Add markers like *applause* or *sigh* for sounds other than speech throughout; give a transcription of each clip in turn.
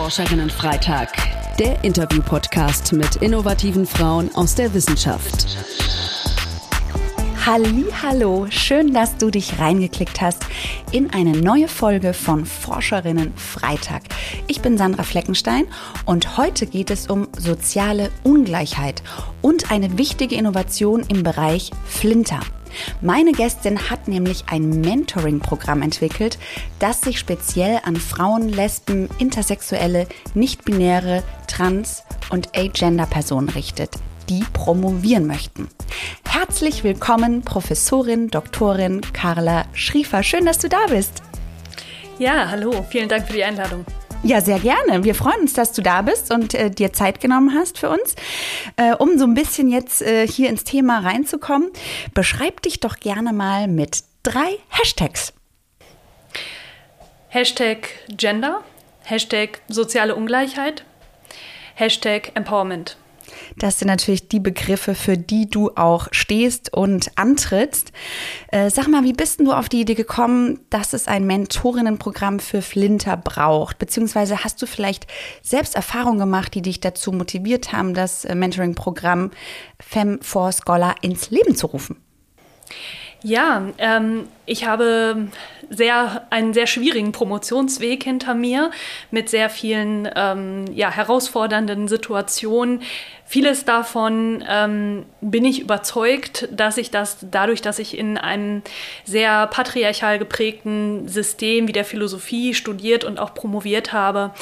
Forscherinnen Freitag, der Interview-Podcast mit innovativen Frauen aus der Wissenschaft. Hallo, schön, dass du dich reingeklickt hast in eine neue Folge von Forscherinnen Freitag. Ich bin Sandra Fleckenstein und heute geht es um soziale Ungleichheit und eine wichtige Innovation im Bereich Flinter. Meine Gästin hat nämlich ein Mentoring-Programm entwickelt, das sich speziell an Frauen, Lesben, Intersexuelle, Nichtbinäre, Trans- und Agender-Personen richtet, die promovieren möchten. Herzlich willkommen, Professorin, Doktorin Carla Schriefer. Schön, dass du da bist. Ja, hallo, vielen Dank für die Einladung. Ja, sehr gerne. Wir freuen uns, dass du da bist und äh, dir Zeit genommen hast für uns. Äh, um so ein bisschen jetzt äh, hier ins Thema reinzukommen, beschreib dich doch gerne mal mit drei Hashtags. Hashtag Gender, Hashtag soziale Ungleichheit, Hashtag Empowerment. Das sind natürlich die Begriffe, für die du auch stehst und antrittst. Äh, sag mal, wie bist du auf die Idee gekommen, dass es ein Mentorinnenprogramm für Flinter braucht? Beziehungsweise hast du vielleicht selbst Erfahrungen gemacht, die dich dazu motiviert haben, das äh, Mentoring-Programm Fem for Scholar ins Leben zu rufen? Ja, ähm, ich habe sehr, einen sehr schwierigen Promotionsweg hinter mir mit sehr vielen ähm, ja, herausfordernden Situationen, Vieles davon ähm, bin ich überzeugt, dass ich das dadurch, dass ich in einem sehr patriarchal geprägten System wie der Philosophie studiert und auch promoviert habe,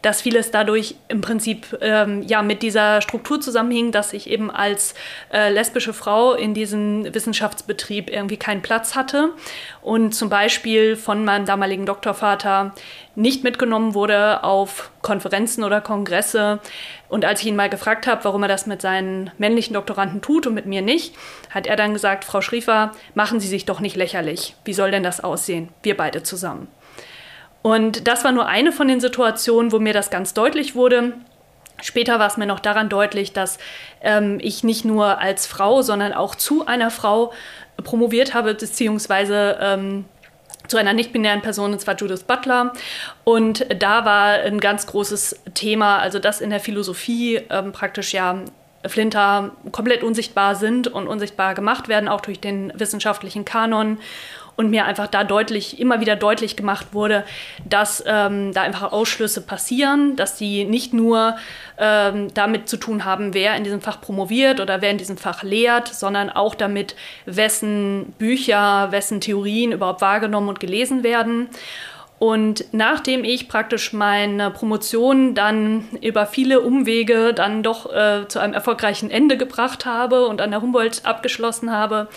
dass vieles dadurch im Prinzip ähm, ja mit dieser Struktur zusammenhing, dass ich eben als äh, lesbische Frau in diesem Wissenschaftsbetrieb irgendwie keinen Platz hatte. Und zum Beispiel von meinem damaligen Doktorvater nicht mitgenommen wurde auf Konferenzen oder Kongresse. Und als ich ihn mal gefragt habe, warum er das mit seinen männlichen Doktoranden tut und mit mir nicht, hat er dann gesagt, Frau Schriefer, machen Sie sich doch nicht lächerlich. Wie soll denn das aussehen? Wir beide zusammen. Und das war nur eine von den Situationen, wo mir das ganz deutlich wurde. Später war es mir noch daran deutlich, dass ähm, ich nicht nur als Frau, sondern auch zu einer Frau promoviert habe, beziehungsweise ähm, zu einer nicht-binären Person, und zwar Judith Butler. Und da war ein ganz großes Thema, also dass in der Philosophie ähm, praktisch ja Flinter komplett unsichtbar sind und unsichtbar gemacht werden, auch durch den wissenschaftlichen Kanon und mir einfach da deutlich, immer wieder deutlich gemacht wurde, dass ähm, da einfach Ausschlüsse passieren, dass die nicht nur ähm, damit zu tun haben, wer in diesem Fach promoviert oder wer in diesem Fach lehrt, sondern auch damit, wessen Bücher, wessen Theorien überhaupt wahrgenommen und gelesen werden. Und nachdem ich praktisch meine Promotion dann über viele Umwege dann doch äh, zu einem erfolgreichen Ende gebracht habe und an der Humboldt abgeschlossen habe,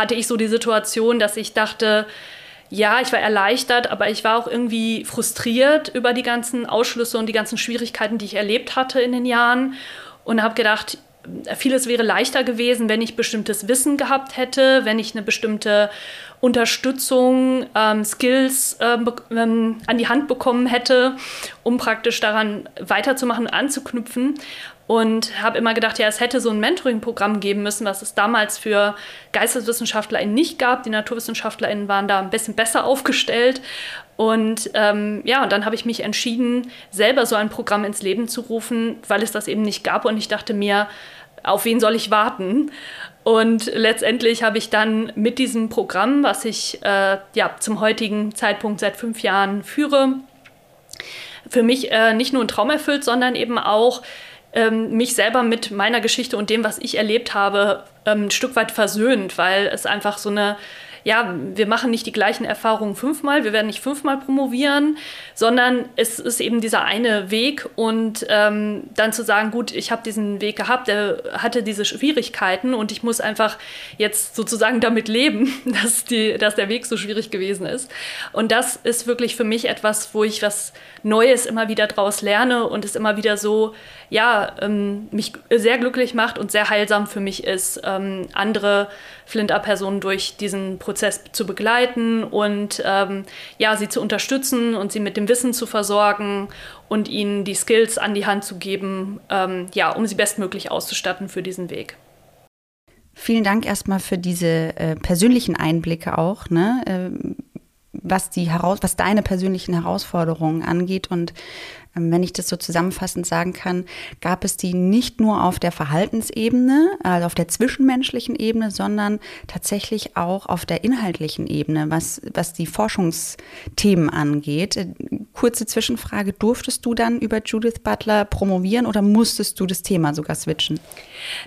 hatte ich so die Situation, dass ich dachte, ja, ich war erleichtert, aber ich war auch irgendwie frustriert über die ganzen Ausschlüsse und die ganzen Schwierigkeiten, die ich erlebt hatte in den Jahren und habe gedacht, vieles wäre leichter gewesen, wenn ich bestimmtes Wissen gehabt hätte, wenn ich eine bestimmte Unterstützung, ähm, Skills äh, ähm, an die Hand bekommen hätte, um praktisch daran weiterzumachen, anzuknüpfen. Und habe immer gedacht, ja, es hätte so ein Mentoring-Programm geben müssen, was es damals für GeisteswissenschaftlerInnen nicht gab. Die NaturwissenschaftlerInnen waren da ein bisschen besser aufgestellt. Und ähm, ja, und dann habe ich mich entschieden, selber so ein Programm ins Leben zu rufen, weil es das eben nicht gab. Und ich dachte mir, auf wen soll ich warten? Und letztendlich habe ich dann mit diesem Programm, was ich äh, ja, zum heutigen Zeitpunkt seit fünf Jahren führe, für mich äh, nicht nur einen Traum erfüllt, sondern eben auch ähm, mich selber mit meiner Geschichte und dem, was ich erlebt habe, ähm, ein Stück weit versöhnt, weil es einfach so eine ja, wir machen nicht die gleichen Erfahrungen fünfmal, wir werden nicht fünfmal promovieren, sondern es ist eben dieser eine Weg und ähm, dann zu sagen, gut, ich habe diesen Weg gehabt, der hatte diese Schwierigkeiten und ich muss einfach jetzt sozusagen damit leben, *laughs* dass, die, dass der Weg so schwierig gewesen ist. Und das ist wirklich für mich etwas, wo ich was Neues immer wieder draus lerne und es immer wieder so, ja, ähm, mich sehr glücklich macht und sehr heilsam für mich ist, ähm, andere Flinter-Personen durch diesen Prozess zu begleiten und ähm, ja, sie zu unterstützen und sie mit dem Wissen zu versorgen und ihnen die Skills an die Hand zu geben, ähm, ja, um sie bestmöglich auszustatten für diesen Weg. Vielen Dank erstmal für diese äh, persönlichen Einblicke auch, ne? Äh, was die heraus, was deine persönlichen Herausforderungen angeht und ähm, wenn ich das so zusammenfassend sagen kann, gab es die nicht nur auf der Verhaltensebene, also auf der zwischenmenschlichen Ebene, sondern tatsächlich auch auf der inhaltlichen Ebene, was, was die Forschungsthemen angeht. Äh, kurze Zwischenfrage, durftest du dann über Judith Butler promovieren oder musstest du das Thema sogar switchen?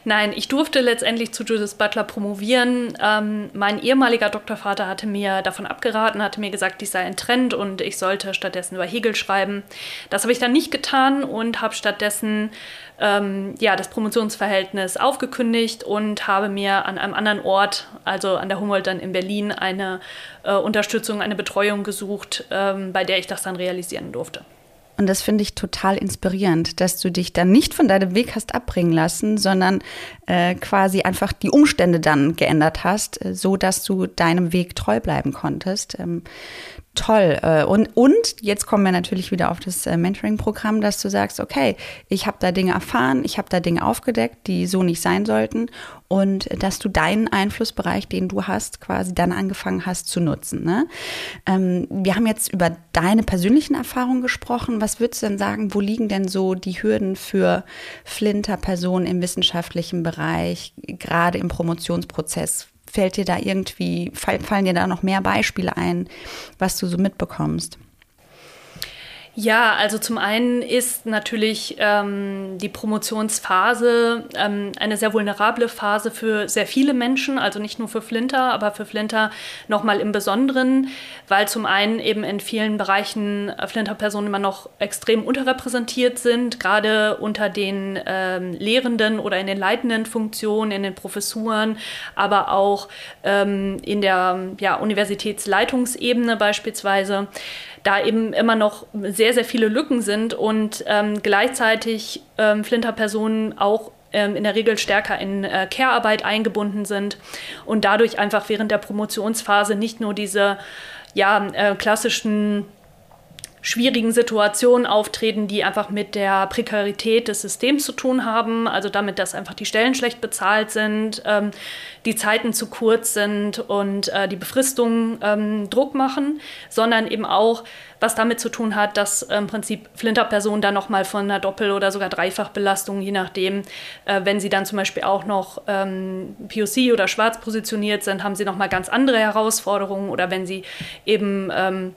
Nein, ich durfte letztendlich zu Judith Butler promovieren. Ähm, mein ehemaliger Doktorvater hatte mir davon abgeraten, hatte mir gesagt, dies sei ein Trend und ich sollte stattdessen über Hegel schreiben. Das habe ich dann nicht getan und habe stattdessen ähm, ja, das Promotionsverhältnis aufgekündigt und habe mir an einem anderen Ort, also an der Humboldt dann in Berlin, eine äh, Unterstützung, eine Betreuung gesucht, ähm, bei der ich das dann realisieren durfte. Und das finde ich total inspirierend, dass du dich dann nicht von deinem Weg hast abbringen lassen, sondern äh, quasi einfach die Umstände dann geändert hast, äh, so dass du deinem Weg treu bleiben konntest. Ähm, toll. Äh, und, und jetzt kommen wir natürlich wieder auf das äh, Mentoring-Programm, dass du sagst, okay, ich habe da Dinge erfahren, ich habe da Dinge aufgedeckt, die so nicht sein sollten und dass du deinen Einflussbereich, den du hast, quasi dann angefangen hast zu nutzen. Ne? Ähm, wir haben jetzt über deine persönlichen Erfahrungen gesprochen. Was würdest du denn sagen, wo liegen denn so die Hürden für Flinter-Personen im wissenschaftlichen Bereich, gerade im Promotionsprozess? Fällt dir da irgendwie, fallen dir da noch mehr Beispiele ein, was du so mitbekommst? Ja, also zum einen ist natürlich ähm, die Promotionsphase ähm, eine sehr vulnerable Phase für sehr viele Menschen, also nicht nur für Flinter, aber für Flinter nochmal im Besonderen, weil zum einen eben in vielen Bereichen äh, Flinter-Personen immer noch extrem unterrepräsentiert sind, gerade unter den ähm, Lehrenden oder in den leitenden Funktionen, in den Professuren, aber auch ähm, in der ja, Universitätsleitungsebene beispielsweise da eben immer noch sehr, sehr viele Lücken sind und ähm, gleichzeitig ähm, Flinter-Personen auch ähm, in der Regel stärker in äh, Care-Arbeit eingebunden sind und dadurch einfach während der Promotionsphase nicht nur diese ja, äh, klassischen schwierigen Situationen auftreten, die einfach mit der Prekarität des Systems zu tun haben, also damit, dass einfach die Stellen schlecht bezahlt sind, ähm, die Zeiten zu kurz sind und äh, die Befristungen ähm, Druck machen, sondern eben auch, was damit zu tun hat, dass im Prinzip Flinterpersonen dann nochmal von einer Doppel- oder sogar Dreifachbelastung, je nachdem, äh, wenn sie dann zum Beispiel auch noch ähm, POC oder schwarz positioniert sind, haben sie nochmal ganz andere Herausforderungen oder wenn sie eben ähm,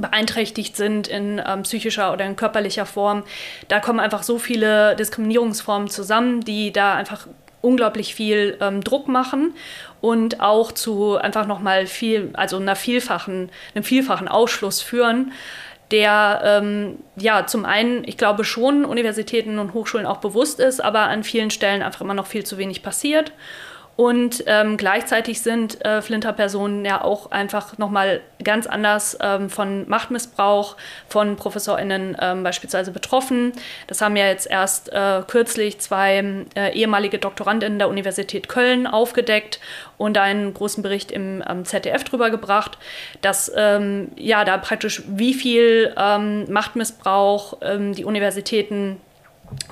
beeinträchtigt sind in ähm, psychischer oder in körperlicher Form. Da kommen einfach so viele Diskriminierungsformen zusammen, die da einfach unglaublich viel ähm, Druck machen und auch zu einfach nochmal viel, also einer vielfachen, einem vielfachen Ausschluss führen, der ähm, ja zum einen, ich glaube schon Universitäten und Hochschulen auch bewusst ist, aber an vielen Stellen einfach immer noch viel zu wenig passiert. Und ähm, gleichzeitig sind äh, Flinter-Personen ja auch einfach nochmal ganz anders ähm, von Machtmissbrauch von ProfessorInnen ähm, beispielsweise betroffen. Das haben ja jetzt erst äh, kürzlich zwei äh, ehemalige Doktorandinnen der Universität Köln aufgedeckt und einen großen Bericht im ähm, ZDF drüber gebracht, dass ähm, ja da praktisch wie viel ähm, Machtmissbrauch die Universitäten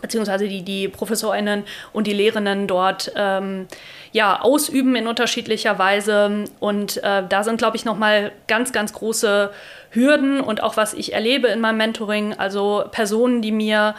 beziehungsweise die, die ProfessorInnen und die Lehrenden dort ähm, ja, ausüben in unterschiedlicher Weise. Und äh, da sind, glaube ich, nochmal ganz, ganz große Hürden und auch was ich erlebe in meinem Mentoring, also Personen, die mir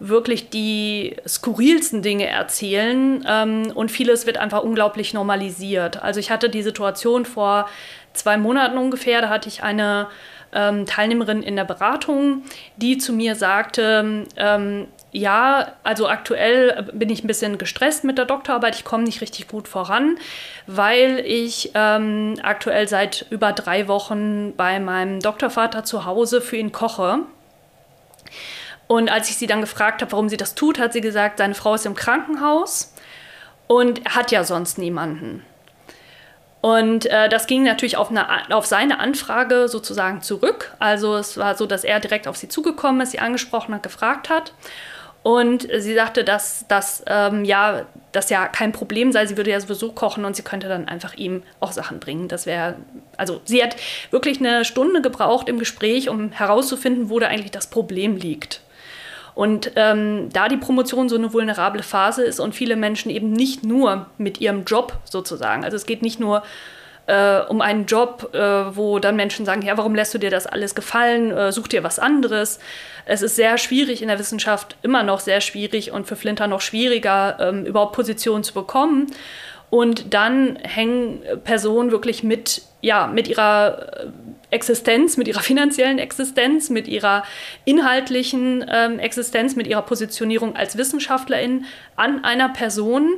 wirklich die skurrilsten Dinge erzählen ähm, und vieles wird einfach unglaublich normalisiert. Also ich hatte die Situation vor zwei Monaten ungefähr, da hatte ich eine ähm, Teilnehmerin in der Beratung, die zu mir sagte, ähm, ja, also aktuell bin ich ein bisschen gestresst mit der Doktorarbeit. Ich komme nicht richtig gut voran, weil ich ähm, aktuell seit über drei Wochen bei meinem Doktorvater zu Hause für ihn koche. Und als ich sie dann gefragt habe, warum sie das tut, hat sie gesagt, seine Frau ist im Krankenhaus und hat ja sonst niemanden. Und äh, das ging natürlich auf, eine, auf, seine Anfrage sozusagen zurück. Also es war so, dass er direkt auf sie zugekommen ist, sie angesprochen hat, gefragt hat. Und sie sagte, dass das ähm, ja, das ja kein Problem sei. Sie würde ja sowieso kochen und sie könnte dann einfach ihm auch Sachen bringen. Das wäre, also sie hat wirklich eine Stunde gebraucht im Gespräch, um herauszufinden, wo da eigentlich das Problem liegt. Und ähm, da die Promotion so eine vulnerable Phase ist und viele Menschen eben nicht nur mit ihrem Job sozusagen, also es geht nicht nur äh, um einen Job, äh, wo dann Menschen sagen, ja, warum lässt du dir das alles gefallen? Äh, such dir was anderes. Es ist sehr schwierig in der Wissenschaft, immer noch sehr schwierig und für Flinter noch schwieriger, ähm, überhaupt Positionen zu bekommen. Und dann hängen Personen wirklich mit, ja, mit ihrer Existenz, mit ihrer finanziellen Existenz, mit ihrer inhaltlichen ähm, Existenz, mit ihrer Positionierung als Wissenschaftlerin an einer Person,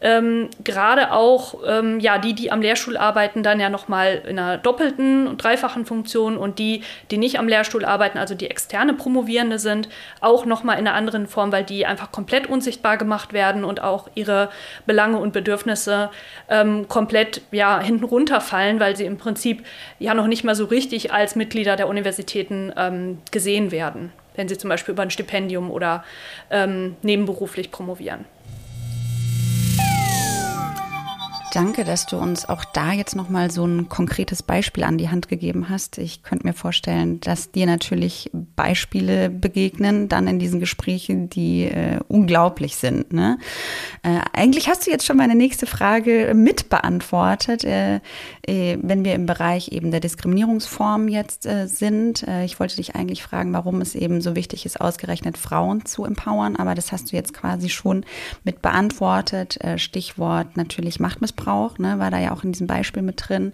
ähm, gerade auch ähm, ja, die, die am Lehrstuhl arbeiten, dann ja nochmal in einer doppelten und dreifachen Funktion und die, die nicht am Lehrstuhl arbeiten, also die externe Promovierende sind, auch nochmal in einer anderen Form, weil die einfach komplett unsichtbar gemacht werden und auch ihre Belange und Bedürfnisse ähm, komplett ja, hinten runterfallen, weil sie im Prinzip ja noch nicht mal so richtig als Mitglieder der Universitäten ähm, gesehen werden, wenn sie zum Beispiel über ein Stipendium oder ähm, nebenberuflich promovieren. Danke, dass du uns auch da jetzt nochmal so ein konkretes Beispiel an die Hand gegeben hast. Ich könnte mir vorstellen, dass dir natürlich Beispiele begegnen, dann in diesen Gesprächen, die äh, unglaublich sind. Ne? Äh, eigentlich hast du jetzt schon meine nächste Frage mit beantwortet, äh, äh wenn wir im Bereich eben der Diskriminierungsform jetzt äh, sind. Äh, ich wollte dich eigentlich fragen, warum es eben so wichtig ist, ausgerechnet Frauen zu empowern, aber das hast du jetzt quasi schon mit beantwortet. Stichwort natürlich Machtmissbrauch Missbrauch, ne, war da ja auch in diesem Beispiel mit drin.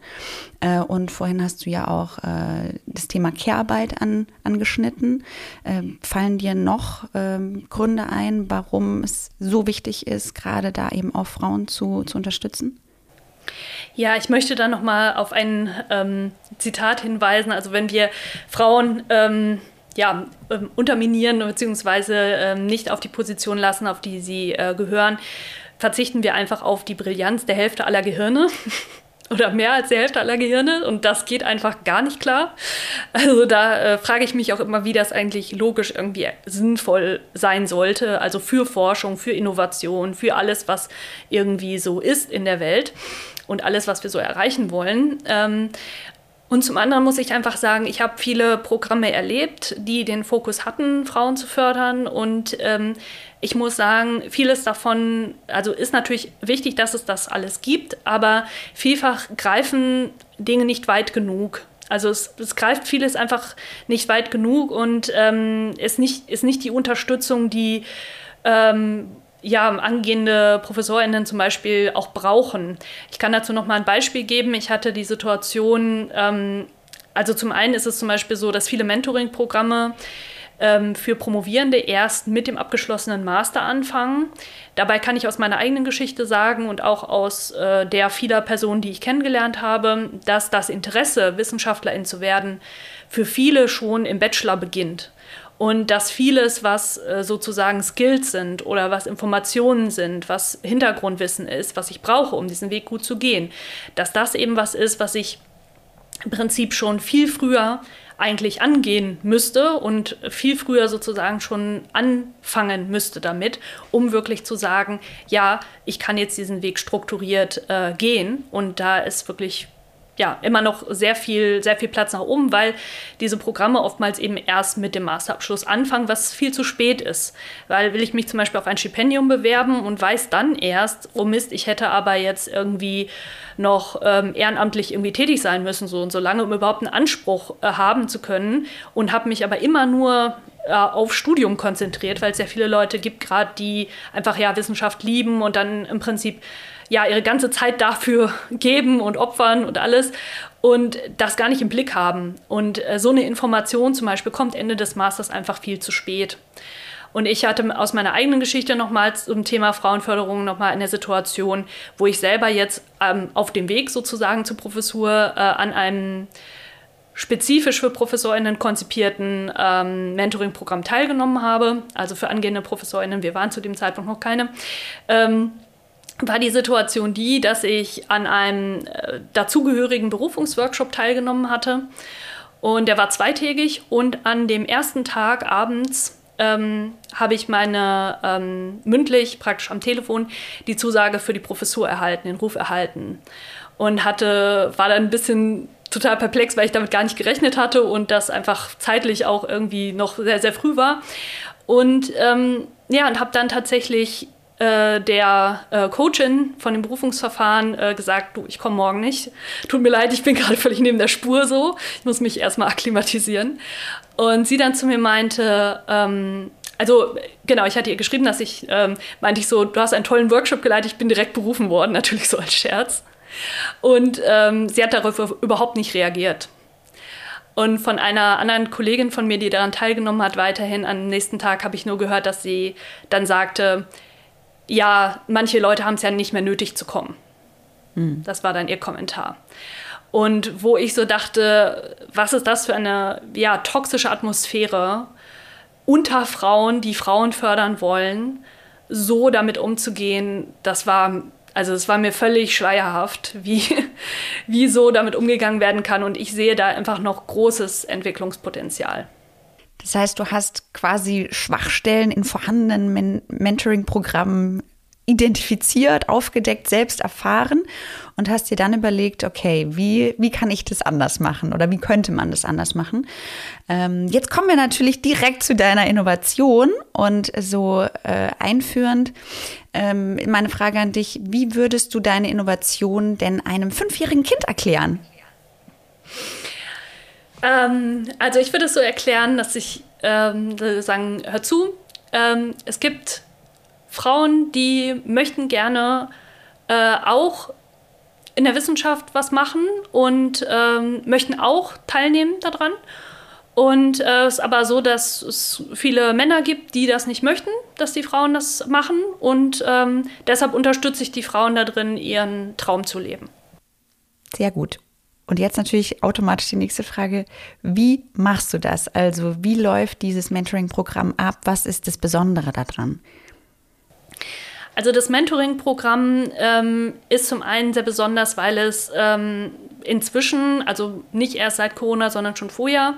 Äh, und vorhin hast du ja auch äh, das Thema Care-Arbeit an, angeschnitten. Äh, fallen dir noch ähm, Gründe ein, warum es so wichtig ist, gerade da eben auch Frauen zu, zu unterstützen? Ja, ich möchte da nochmal auf ein ähm, Zitat hinweisen. Also wenn wir Frauen ähm, ja, ähm, unterminieren bzw. Ähm, nicht auf die Position lassen, auf die sie äh, gehören, verzichten wir einfach auf die Brillanz der Hälfte aller Gehirne. *laughs* oder mehr als die Hälfte aller Gehirne und das geht einfach gar nicht klar. Also da äh, frage ich mich auch immer, wie das eigentlich logisch irgendwie sinnvoll sein sollte. Also für Forschung, für Innovation, für alles, was irgendwie so ist in der Welt und alles, was wir so erreichen wollen. Ähm, und zum anderen muss ich einfach sagen, ich habe viele Programme erlebt, die den Fokus hatten, Frauen zu fördern. Und ähm, ich muss sagen, vieles davon, also ist natürlich wichtig, dass es das alles gibt, aber vielfach greifen Dinge nicht weit genug. Also es, es greift vieles einfach nicht weit genug und ähm, ist, nicht, ist nicht die Unterstützung, die ähm, ja, angehende ProfessorInnen zum Beispiel auch brauchen. Ich kann dazu noch mal ein Beispiel geben. Ich hatte die Situation, ähm, also zum einen ist es zum Beispiel so, dass viele Mentoring-Programme ähm, für Promovierende erst mit dem abgeschlossenen Master anfangen. Dabei kann ich aus meiner eigenen Geschichte sagen und auch aus äh, der vieler Personen, die ich kennengelernt habe, dass das Interesse, Wissenschaftlerin zu werden, für viele schon im Bachelor beginnt. Und dass vieles, was äh, sozusagen Skills sind oder was Informationen sind, was Hintergrundwissen ist, was ich brauche, um diesen Weg gut zu gehen, dass das eben was ist, was ich im Prinzip schon viel früher eigentlich angehen müsste und viel früher sozusagen schon anfangen müsste damit, um wirklich zu sagen, ja, ich kann jetzt diesen Weg strukturiert äh, gehen. Und da ist wirklich ja, immer noch sehr viel, sehr viel Platz nach oben, weil diese Programme oftmals eben erst mit dem Masterabschluss anfangen, was viel zu spät ist. Weil will ich mich zum Beispiel auf ein Stipendium bewerben und weiß dann erst, oh Mist, ich hätte aber jetzt irgendwie noch ähm, ehrenamtlich irgendwie tätig sein müssen, so und so lange, um überhaupt einen Anspruch äh, haben zu können und habe mich aber immer nur äh, auf Studium konzentriert, weil es ja viele Leute gibt, gerade die einfach ja Wissenschaft lieben und dann im Prinzip ja ihre ganze Zeit dafür geben und opfern und alles und das gar nicht im Blick haben. Und äh, so eine Information zum Beispiel kommt Ende des Masters einfach viel zu spät. Und ich hatte aus meiner eigenen Geschichte nochmal zum Thema Frauenförderung nochmal eine Situation, wo ich selber jetzt ähm, auf dem Weg sozusagen zur Professur äh, an einem spezifisch für ProfessorInnen konzipierten ähm, Mentoring-Programm teilgenommen habe, also für angehende ProfessorInnen, wir waren zu dem Zeitpunkt noch keine. Ähm, war die Situation die, dass ich an einem äh, dazugehörigen Berufungsworkshop teilgenommen hatte. Und der war zweitägig und an dem ersten Tag abends ähm, habe ich meine ähm, mündlich, praktisch am Telefon, die Zusage für die Professur erhalten, den Ruf erhalten. Und hatte, war dann ein bisschen total perplex, weil ich damit gar nicht gerechnet hatte und das einfach zeitlich auch irgendwie noch sehr, sehr früh war. Und ähm, ja, und habe dann tatsächlich äh, der äh, Coachin von dem Berufungsverfahren äh, gesagt, du, ich komme morgen nicht. Tut mir leid, ich bin *laughs* gerade völlig neben der Spur so. Ich muss mich erstmal *laughs* akklimatisieren. Und sie dann zu mir meinte, ähm, also genau, ich hatte ihr geschrieben, dass ich, ähm, meinte ich so, du hast einen tollen Workshop geleitet, ich bin direkt berufen worden, *laughs* natürlich so als Scherz. Und ähm, sie hat darauf überhaupt nicht reagiert. Und von einer anderen Kollegin von mir, die daran teilgenommen hat, weiterhin am nächsten Tag habe ich nur gehört, dass sie dann sagte, ja, manche Leute haben es ja nicht mehr nötig zu kommen. Mhm. Das war dann ihr Kommentar. Und wo ich so dachte, was ist das für eine ja, toxische Atmosphäre unter Frauen, die Frauen fördern wollen, so damit umzugehen, das war, also es war mir völlig schleierhaft, wie, *laughs* wie so damit umgegangen werden kann. Und ich sehe da einfach noch großes Entwicklungspotenzial. Das heißt, du hast quasi Schwachstellen in vorhandenen Men Mentoring-Programmen identifiziert, aufgedeckt, selbst erfahren und hast dir dann überlegt, okay, wie, wie kann ich das anders machen oder wie könnte man das anders machen? Ähm, jetzt kommen wir natürlich direkt zu deiner Innovation und so äh, einführend. Ähm, meine Frage an dich, wie würdest du deine Innovation denn einem fünfjährigen Kind erklären? Ähm, also ich würde es so erklären, dass ich ähm, sagen, hör zu, ähm, es gibt Frauen, die möchten gerne äh, auch in der Wissenschaft was machen und ähm, möchten auch teilnehmen daran. Und äh, es ist aber so, dass es viele Männer gibt, die das nicht möchten, dass die Frauen das machen. Und ähm, deshalb unterstütze ich die Frauen da drin, ihren Traum zu leben. Sehr gut. Und jetzt natürlich automatisch die nächste Frage. Wie machst du das? Also wie läuft dieses Mentoring-Programm ab? Was ist das Besondere daran? Also das Mentoring-Programm ähm, ist zum einen sehr besonders, weil es ähm, inzwischen, also nicht erst seit Corona, sondern schon vorher,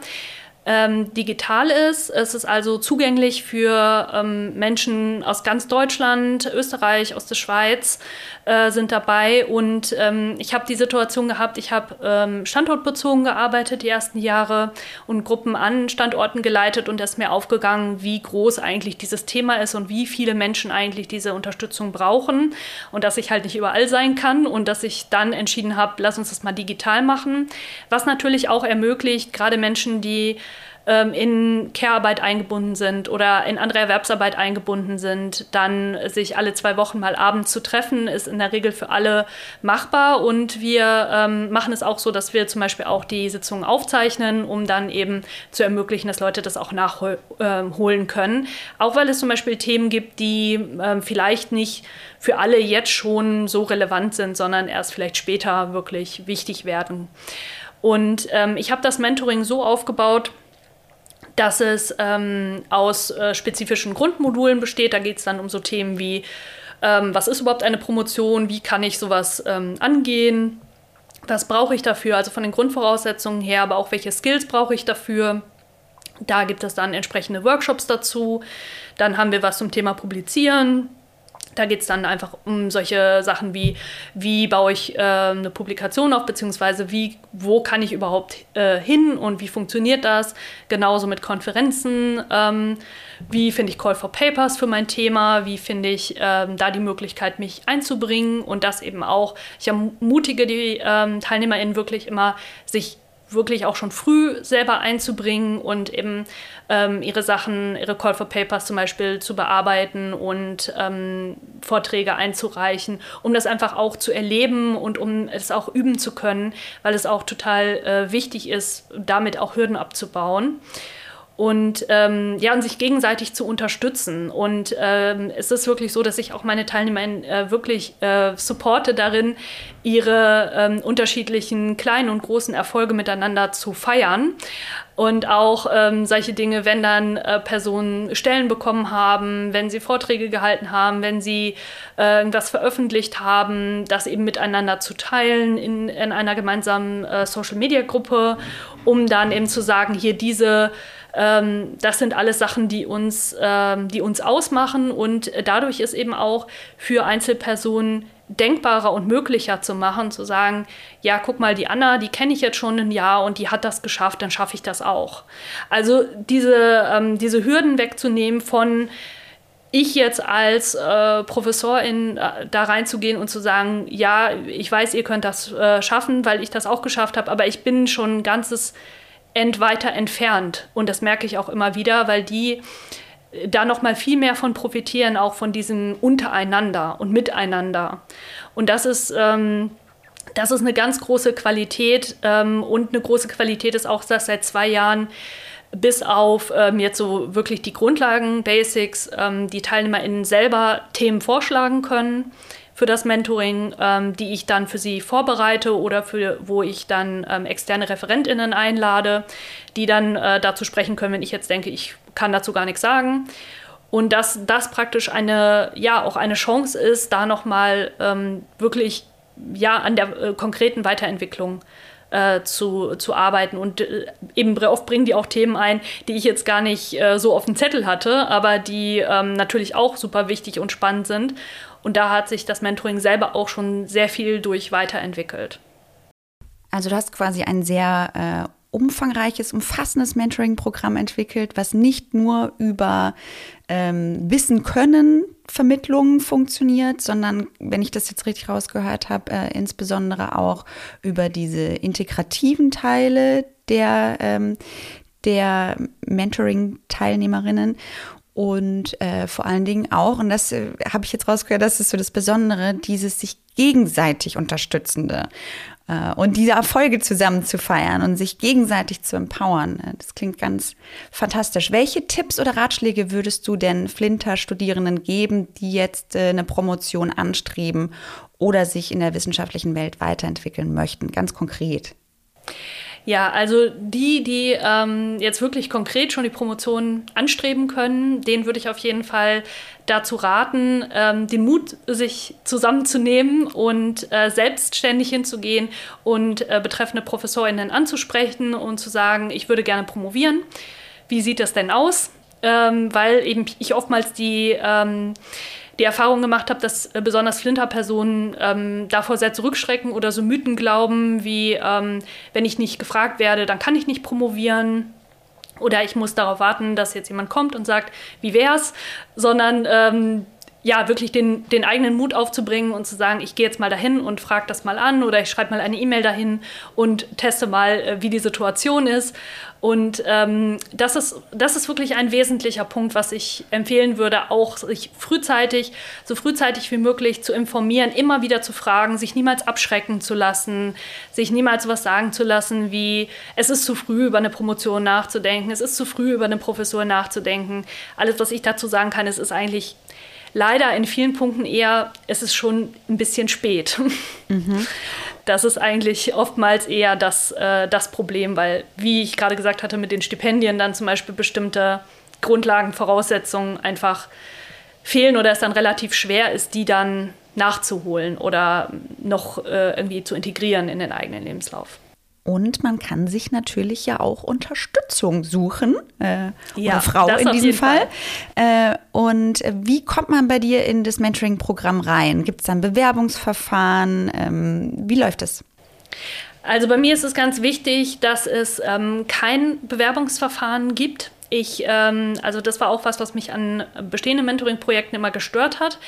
ähm, digital ist. Es ist also zugänglich für ähm, Menschen aus ganz Deutschland, Österreich, aus der Schweiz äh, sind dabei. Und ähm, ich habe die Situation gehabt, ich habe ähm, standortbezogen gearbeitet die ersten Jahre und Gruppen an Standorten geleitet und es ist mir aufgegangen, wie groß eigentlich dieses Thema ist und wie viele Menschen eigentlich diese Unterstützung brauchen und dass ich halt nicht überall sein kann und dass ich dann entschieden habe, lass uns das mal digital machen. Was natürlich auch ermöglicht, gerade Menschen, die ähm, in Care-Arbeit eingebunden sind oder in andere Erwerbsarbeit eingebunden sind, dann sich alle zwei Wochen mal abends zu treffen, ist in der Regel für alle machbar. Und wir ähm, machen es auch so, dass wir zum Beispiel auch die Sitzungen aufzeichnen, um dann eben zu ermöglichen, dass Leute das auch nachholen ähm, können. Auch weil es zum Beispiel Themen gibt, die ähm, vielleicht nicht für alle jetzt schon so relevant sind, sondern erst vielleicht später wirklich wichtig werden. Und ähm, ich habe das Mentoring so aufgebaut, dass es ähm, aus äh, spezifischen Grundmodulen besteht. Da geht es dann um so Themen wie, ähm, was ist überhaupt eine Promotion, wie kann ich sowas ähm, angehen, was brauche ich dafür, also von den Grundvoraussetzungen her, aber auch welche Skills brauche ich dafür. Da gibt es dann entsprechende Workshops dazu. Dann haben wir was zum Thema Publizieren. Da geht es dann einfach um solche Sachen wie, wie baue ich äh, eine Publikation auf, beziehungsweise wie, wo kann ich überhaupt äh, hin und wie funktioniert das? Genauso mit Konferenzen. Ähm, wie finde ich Call for Papers für mein Thema? Wie finde ich ähm, da die Möglichkeit, mich einzubringen? Und das eben auch, ich ermutige die ähm, TeilnehmerInnen wirklich immer, sich wirklich auch schon früh selber einzubringen und eben ähm, ihre Sachen, ihre Call for Papers zum Beispiel zu bearbeiten und ähm, Vorträge einzureichen, um das einfach auch zu erleben und um es auch üben zu können, weil es auch total äh, wichtig ist, damit auch Hürden abzubauen und ähm, ja, und sich gegenseitig zu unterstützen. Und ähm, es ist wirklich so, dass ich auch meine Teilnehmer äh, wirklich äh, supporte darin, ihre ähm, unterschiedlichen kleinen und großen Erfolge miteinander zu feiern. Und auch ähm, solche Dinge, wenn dann äh, Personen Stellen bekommen haben, wenn sie Vorträge gehalten haben, wenn sie äh, irgendwas veröffentlicht haben, das eben miteinander zu teilen in, in einer gemeinsamen äh, Social-Media-Gruppe, um dann eben zu sagen, hier diese ähm, das sind alles Sachen, die uns, ähm, die uns ausmachen und dadurch ist eben auch für Einzelpersonen denkbarer und möglicher zu machen, zu sagen, ja, guck mal, die Anna, die kenne ich jetzt schon ein Jahr und die hat das geschafft, dann schaffe ich das auch. Also diese, ähm, diese Hürden wegzunehmen von, ich jetzt als äh, Professorin äh, da reinzugehen und zu sagen, ja, ich weiß, ihr könnt das äh, schaffen, weil ich das auch geschafft habe, aber ich bin schon ein ganzes End weiter entfernt. Und das merke ich auch immer wieder, weil die da noch mal viel mehr von profitieren, auch von diesem Untereinander und Miteinander. Und das ist ähm, das ist eine ganz große Qualität ähm, und eine große Qualität ist auch, dass seit zwei Jahren bis auf ähm, jetzt so wirklich die Grundlagen, Basics, ähm, die TeilnehmerInnen selber Themen vorschlagen können für das Mentoring, ähm, die ich dann für sie vorbereite oder für, wo ich dann ähm, externe ReferentInnen einlade, die dann äh, dazu sprechen können, wenn ich jetzt denke, ich kann dazu gar nichts sagen. Und dass das praktisch eine, ja, auch eine Chance ist, da nochmal ähm, wirklich ja, an der äh, konkreten Weiterentwicklung äh, zu, zu arbeiten. Und äh, eben oft bringen die auch Themen ein, die ich jetzt gar nicht äh, so auf dem Zettel hatte, aber die ähm, natürlich auch super wichtig und spannend sind. Und da hat sich das Mentoring selber auch schon sehr viel durch weiterentwickelt. Also du hast quasi ein sehr äh, umfangreiches, umfassendes Mentoring-Programm entwickelt, was nicht nur über ähm, Wissen können Vermittlung funktioniert, sondern wenn ich das jetzt richtig rausgehört habe, äh, insbesondere auch über diese integrativen Teile der, ähm, der Mentoring-Teilnehmerinnen und äh, vor allen Dingen auch, und das äh, habe ich jetzt rausgehört, das ist so das Besondere, dieses sich gegenseitig unterstützende äh, und diese Erfolge zusammen zu feiern und sich gegenseitig zu empowern. Äh, das klingt ganz fantastisch. Welche Tipps oder Ratschläge würdest du denn Flinter-Studierenden geben, die jetzt äh, eine Promotion anstreben oder sich in der wissenschaftlichen Welt weiterentwickeln möchten? Ganz konkret. Ja, also die, die ähm, jetzt wirklich konkret schon die Promotion anstreben können, denen würde ich auf jeden Fall dazu raten, ähm, den Mut, sich zusammenzunehmen und äh, selbstständig hinzugehen und äh, betreffende ProfessorInnen anzusprechen und zu sagen, ich würde gerne promovieren. Wie sieht das denn aus? Ähm, weil eben ich oftmals die ähm, die Erfahrung gemacht habe, dass äh, besonders Flinter-Personen ähm, davor sehr zurückschrecken oder so Mythen glauben, wie ähm, wenn ich nicht gefragt werde, dann kann ich nicht promovieren. Oder ich muss darauf warten, dass jetzt jemand kommt und sagt, wie wär's, sondern ähm, ja, wirklich den, den eigenen Mut aufzubringen und zu sagen, ich gehe jetzt mal dahin und frage das mal an oder ich schreibe mal eine E-Mail dahin und teste mal, äh, wie die Situation ist. Und ähm, das, ist, das ist wirklich ein wesentlicher Punkt, was ich empfehlen würde, auch sich frühzeitig, so frühzeitig wie möglich zu informieren, immer wieder zu fragen, sich niemals abschrecken zu lassen, sich niemals was sagen zu lassen, wie es ist zu früh über eine Promotion nachzudenken, es ist zu früh über eine Professur nachzudenken. Alles, was ich dazu sagen kann, es ist eigentlich leider in vielen Punkten eher, es ist schon ein bisschen spät. *laughs* Mhm. Das ist eigentlich oftmals eher das, äh, das Problem, weil, wie ich gerade gesagt hatte, mit den Stipendien dann zum Beispiel bestimmte Grundlagen, Voraussetzungen einfach fehlen oder es dann relativ schwer ist, die dann nachzuholen oder noch äh, irgendwie zu integrieren in den eigenen Lebenslauf. Und man kann sich natürlich ja auch Unterstützung suchen, äh, ja, oder Frau in diesem Fall. Fall. Äh, und wie kommt man bei dir in das Mentoring-Programm rein? Gibt es da ein Bewerbungsverfahren? Ähm, wie läuft es? Also bei mir ist es ganz wichtig, dass es ähm, kein Bewerbungsverfahren gibt. Ich, ähm, also das war auch was, was mich an bestehenden Mentoring-Projekten immer gestört hat,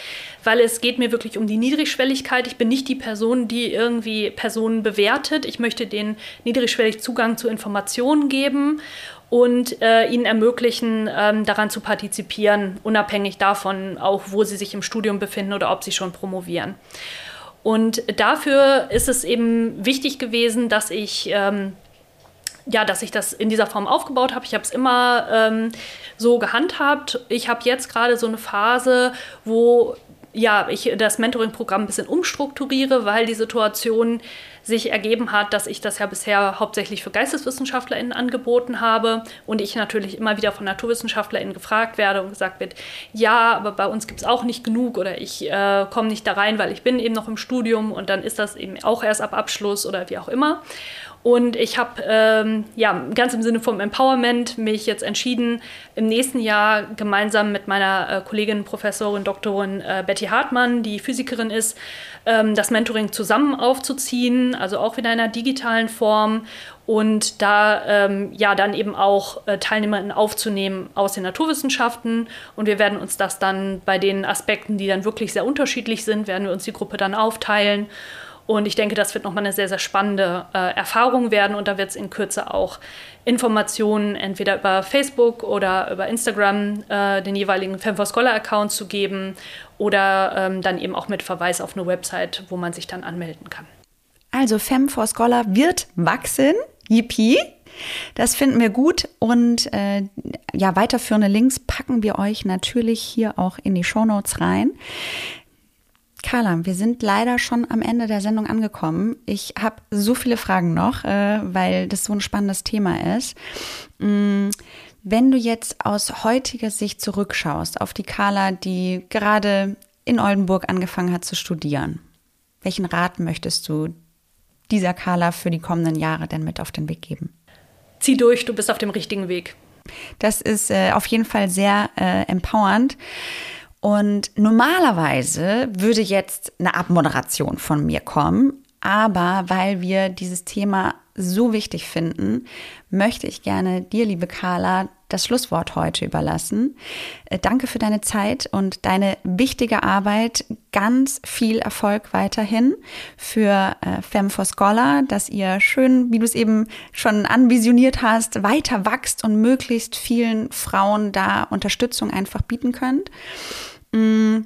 weil es geht mir wirklich um die Niedrigschwelligkeit. Ich bin nicht die Person, die irgendwie Personen bewertet. Ich möchte denen niedrigschwellig Zugang zu Informationen geben und äh, ihnen ermöglichen, ähm, daran zu partizipieren, unabhängig davon auch, wo sie sich im Studium befinden oder ob sie schon promovieren. Und dafür ist es eben wichtig gewesen, dass ich ähm, ja, dass ich das in dieser Form aufgebaut habe. Ich habe es immer ähm, so gehandhabt. Ich habe jetzt gerade so eine Phase, wo ja, ich das Mentoring-Programm ein bisschen umstrukturiere, weil die Situation sich ergeben hat, dass ich das ja bisher hauptsächlich für GeisteswissenschaftlerInnen angeboten habe und ich natürlich immer wieder von NaturwissenschaftlerInnen gefragt werde und gesagt wird, ja, aber bei uns gibt es auch nicht genug oder ich äh, komme nicht da rein, weil ich bin eben noch im Studium und dann ist das eben auch erst ab Abschluss oder wie auch immer. Und ich habe ähm, ja ganz im Sinne vom Empowerment mich jetzt entschieden, im nächsten Jahr gemeinsam mit meiner äh, Kollegin Professorin Doktorin äh, Betty Hartmann, die Physikerin ist, ähm, das Mentoring zusammen aufzuziehen, also auch wieder in einer digitalen Form und da ähm, ja dann eben auch äh, Teilnehmerinnen aufzunehmen aus den Naturwissenschaften. Und wir werden uns das dann bei den Aspekten, die dann wirklich sehr unterschiedlich sind, werden wir uns die Gruppe dann aufteilen und ich denke, das wird nochmal eine sehr, sehr spannende äh, Erfahrung werden. Und da wird es in Kürze auch Informationen entweder über Facebook oder über Instagram äh, den jeweiligen Fem for Scholar Account zu geben oder ähm, dann eben auch mit Verweis auf eine Website, wo man sich dann anmelden kann. Also Fem for Scholar wird wachsen. Yippie! Das finden wir gut und äh, ja, weiterführende Links packen wir euch natürlich hier auch in die Show Notes rein. Carla, wir sind leider schon am Ende der Sendung angekommen. Ich habe so viele Fragen noch, äh, weil das so ein spannendes Thema ist. Mm, wenn du jetzt aus heutiger Sicht zurückschaust auf die Carla, die gerade in Oldenburg angefangen hat zu studieren, welchen Rat möchtest du dieser Carla für die kommenden Jahre denn mit auf den Weg geben? Zieh durch, du bist auf dem richtigen Weg. Das ist äh, auf jeden Fall sehr äh, empowernd. Und normalerweise würde jetzt eine Abmoderation von mir kommen, aber weil wir dieses Thema so wichtig finden, möchte ich gerne dir, liebe Carla, das Schlusswort heute überlassen. Äh, danke für deine Zeit und deine wichtige Arbeit. Ganz viel Erfolg weiterhin für äh, Femme for Scholar, dass ihr schön, wie du es eben schon anvisioniert hast, weiter wachst und möglichst vielen Frauen da Unterstützung einfach bieten könnt. Mm,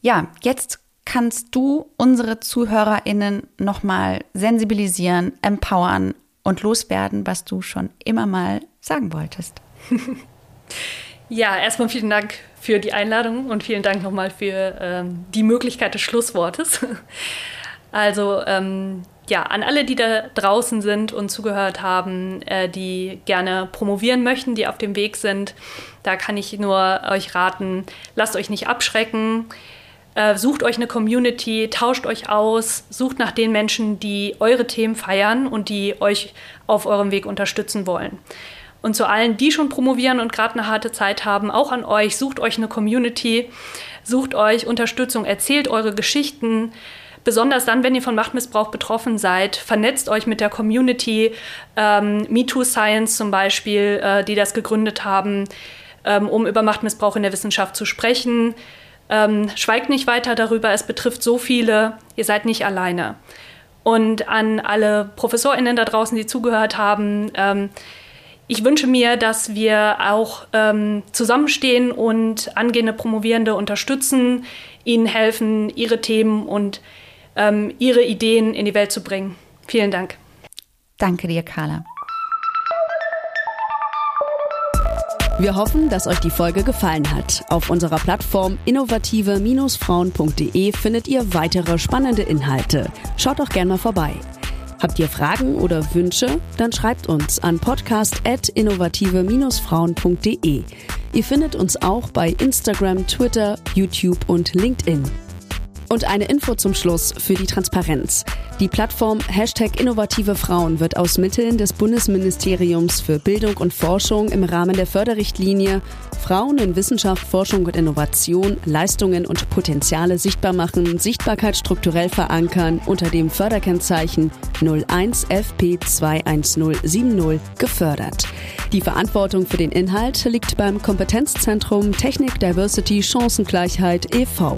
ja, jetzt kannst du unsere ZuhörerInnen nochmal sensibilisieren, empowern und loswerden, was du schon immer mal sagen wolltest. *laughs* Ja, erstmal vielen Dank für die Einladung und vielen Dank nochmal für ähm, die Möglichkeit des Schlusswortes. *laughs* Also ähm, ja, an alle, die da draußen sind und zugehört haben, äh, die gerne promovieren möchten, die auf dem Weg sind, da kann ich nur euch raten, lasst euch nicht abschrecken. Äh, sucht euch eine Community, tauscht euch aus, sucht nach den Menschen, die eure Themen feiern und die euch auf eurem Weg unterstützen wollen. Und zu allen, die schon promovieren und gerade eine harte Zeit haben, auch an euch, sucht euch eine Community, sucht euch Unterstützung, erzählt eure Geschichten, besonders dann, wenn ihr von Machtmissbrauch betroffen seid, vernetzt euch mit der Community, ähm, MeToo Science zum Beispiel, äh, die das gegründet haben, ähm, um über Machtmissbrauch in der Wissenschaft zu sprechen. Ähm, schweigt nicht weiter darüber, es betrifft so viele, ihr seid nicht alleine. Und an alle ProfessorInnen da draußen, die zugehört haben, ähm, ich wünsche mir, dass wir auch ähm, zusammenstehen und angehende Promovierende unterstützen, ihnen helfen, ihre Themen und ähm, ihre Ideen in die Welt zu bringen. Vielen Dank. Danke dir, Carla. Wir hoffen, dass euch die Folge gefallen hat. Auf unserer Plattform innovative-frauen.de findet ihr weitere spannende Inhalte. Schaut doch gerne mal vorbei. Habt ihr Fragen oder Wünsche? Dann schreibt uns an podcast.innovative-frauen.de. Ihr findet uns auch bei Instagram, Twitter, YouTube und LinkedIn. Und eine Info zum Schluss für die Transparenz. Die Plattform Hashtag Innovative Frauen wird aus Mitteln des Bundesministeriums für Bildung und Forschung im Rahmen der Förderrichtlinie Frauen in Wissenschaft, Forschung und Innovation, Leistungen und Potenziale sichtbar machen, Sichtbarkeit strukturell verankern unter dem Förderkennzeichen 01 FP 21070 gefördert. Die Verantwortung für den Inhalt liegt beim Kompetenzzentrum Technik Diversity Chancengleichheit e.V.